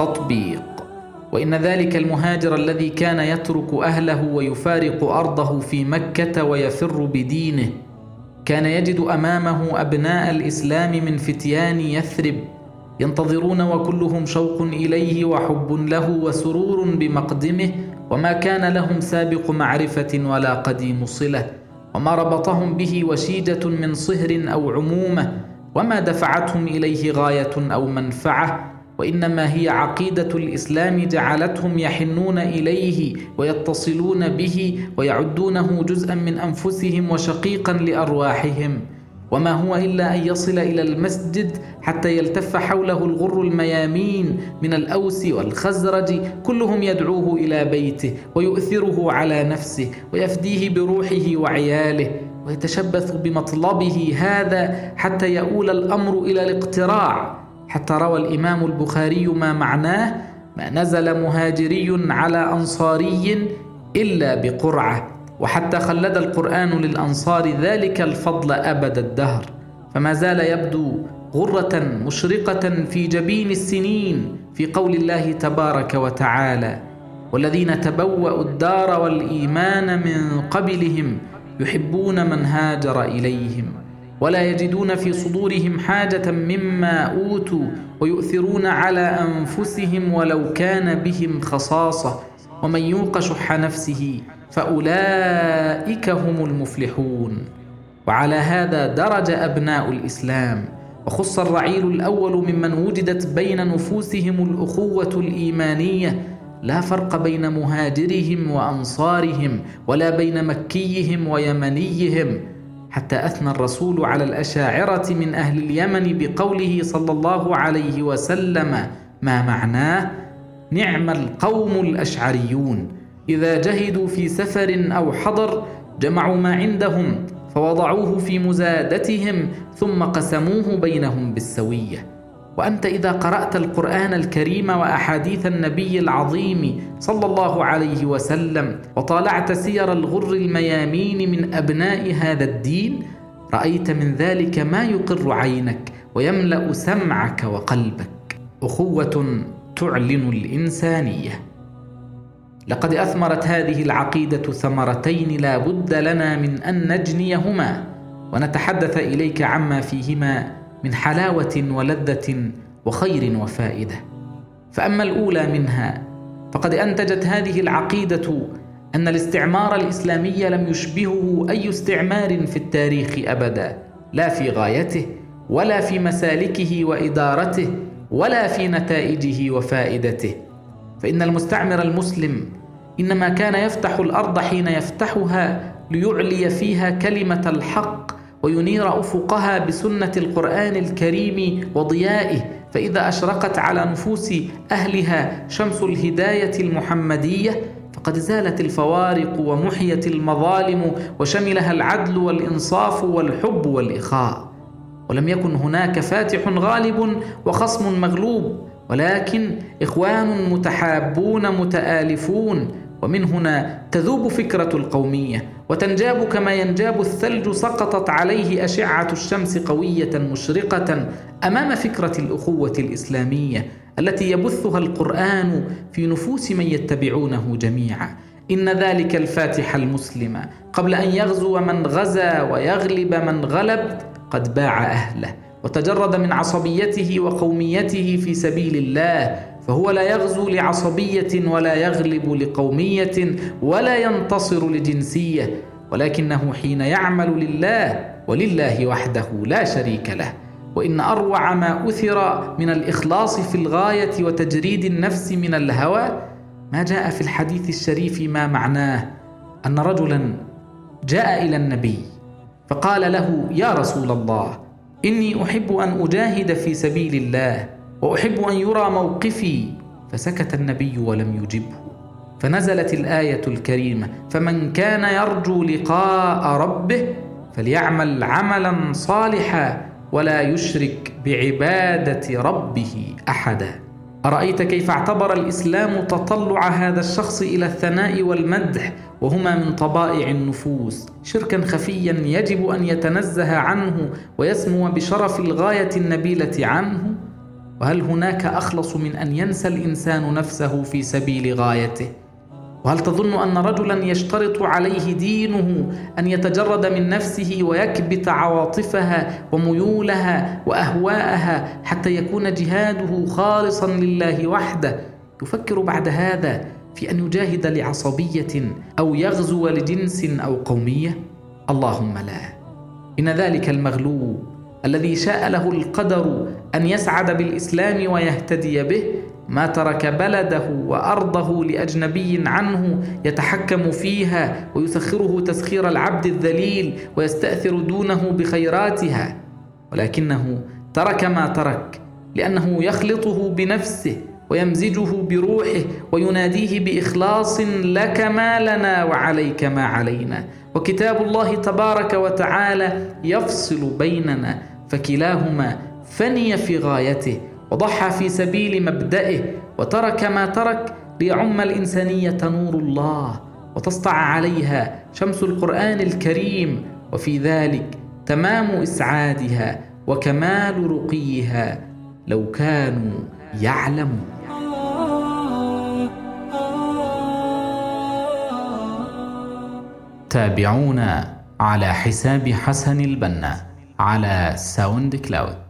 تطبيق. وإن ذلك المهاجر الذي كان يترك أهله ويفارق أرضه في مكة ويفر بدينه كان يجد أمامه أبناء الإسلام من فتيان يثرب ينتظرون وكلهم شوق إليه وحب له وسرور بمقدمه وما كان لهم سابق معرفة ولا قديم صلة وما ربطهم به وشيجة من صهر أو عمومة وما دفعتهم إليه غاية أو منفعة وإنما هي عقيدة الإسلام جعلتهم يحنون إليه ويتصلون به ويعدونه جزءا من أنفسهم وشقيقا لأرواحهم. وما هو إلا أن يصل إلى المسجد حتى يلتف حوله الغر الميامين من الأوس والخزرج كلهم يدعوه إلى بيته ويؤثره على نفسه ويفديه بروحه وعياله ويتشبث بمطلبه هذا حتى يؤول الأمر إلى الاقتراع. حتى روى الإمام البخاري ما معناه ما نزل مهاجري على أنصاري إلا بقرعة وحتى خلد القرآن للأنصار ذلك الفضل أبد الدهر فما زال يبدو غرة مشرقة في جبين السنين في قول الله تبارك وتعالى والذين تبوأوا الدار والإيمان من قبلهم يحبون من هاجر إليهم ولا يجدون في صدورهم حاجة مما أوتوا ويؤثرون على أنفسهم ولو كان بهم خصاصة. ومن يوق شح نفسه فأولئك هم المفلحون. وعلى هذا درج أبناء الإسلام. وخص الرعيل الأول ممن وجدت بين نفوسهم الأخوة الإيمانية. لا فرق بين مهاجرهم وأنصارهم ولا بين مكيهم ويمنيهم. حتى أثنى الرسول على الأشاعرة من أهل اليمن بقوله صلى الله عليه وسلم ما معناه؟ نعم القوم الأشعريون. إذا جهدوا في سفر أو حضر جمعوا ما عندهم فوضعوه في مزادتهم ثم قسموه بينهم بالسوية. وأنت إذا قرأت القرآن الكريم وأحاديث النبي العظيم صلى الله عليه وسلم وطالعت سير الغر الميامين من أبناء هذا الدين رأيت من ذلك ما يقر عينك ويملأ سمعك وقلبك. أخوة تعلن الإنسانية. لقد أثمرت هذه العقيدة ثمرتين لا بد لنا من أن نجنيهما ونتحدث إليك عما فيهما من حلاوة ولذة وخير وفائدة. فأما الأولى منها فقد أنتجت هذه العقيدة أن الاستعمار الإسلامي لم يشبهه أي استعمار في التاريخ أبدا لا في غايته ولا في مسالكه وإدارته ولا في نتائجه وفائدته. فإن المستعمر المسلم إنما كان يفتح الأرض حين يفتحها ليعلي فيها كلمة الحق وينير أفقها بسنة القرآن الكريم وضيائه فإذا أشرقت على نفوس أهلها شمس الهداية المحمدية فقد زالت الفوارق ومحيت المظالم وشملها العدل والإنصاف والحب والإخاء. ولم يكن هناك فاتح غالب وخصم مغلوب ولكن إخوان متحابون متآلفون ومن هنا تذوب فكرة القومية وتنجاب كما ينجاب الثلج سقطت عليه أشعة الشمس قوية مشرقة أمام فكرة الأخوة الإسلامية التي يبثها القرآن في نفوس من يتبعونه جميعا. إن ذلك الفاتح المسلم. قبل أن يغزو من غزا ويغلب من غلب قد باع أهله وتجرد من عصبيته وقوميته في سبيل الله فهو لا يغزو لعصبية ولا يغلب لقومية ولا ينتصر لجنسية ولكنه حين يعمل لله ولله وحده لا شريك له. وإن أروع ما أثر من الإخلاص في الغاية وتجريد النفس من الهوى ما جاء في الحديث الشريف ما معناه؟ أن رجلا جاء إلى النبي فقال له يا رسول الله إني أحب أن أجاهد في سبيل الله. وأحب أن يرى موقفي فسكت النبي ولم يجبه. فنزلت الآية الكريمة فمن كان يرجو لقاء ربه فليعمل عملا صالحا ولا يشرك بعبادة ربه احدا. أرأيت كيف اعتبر الإسلام تطلع هذا الشخص إلى الثناء والمدح وهما من طبائع النفوس. شركا خفيا يجب أن يتنزه عنه ويسمو بشرف الغاية النبيلة عنه وهل هناك أخلص من أن ينسى الإنسان نفسه في سبيل غايته؟ وهل تظن أن رجلا يشترط عليه دينه أن يتجرد من نفسه ويكبت عواطفها وميولها وأهواءها حتى يكون جهاده خالصا لله وحده؟ يفكر بعد هذا في أن يجاهد لعصبية أو يغزو لجنس أو قومية؟ اللهم لا. إن ذلك المغلوب الذي شاء له القدر أن يسعد بالإسلام ويهتدي به ما ترك بلده وأرضه لأجنبي عنه يتحكم فيها ويسخره تسخير العبد الذليل ويستأثر دونه بخيراتها. ولكنه ترك ما ترك لأنه يخلطه بنفسه ويمزجه بروحه ويناديه بإخلاص لك ما لنا وعليك ما علينا. وكتاب الله تبارك وتعالى يفصل بيننا فكلاهما فني في غايته وضحى في سبيل مبدئه وترك ما ترك ليعم الإنسانية نور الله وتسطع عليها شمس القرآن الكريم وفي ذلك تمام إسعادها وكمال رقيها لو كانوا يعلمون. تابعونا على حساب حسن البنا. على ساوند كلاود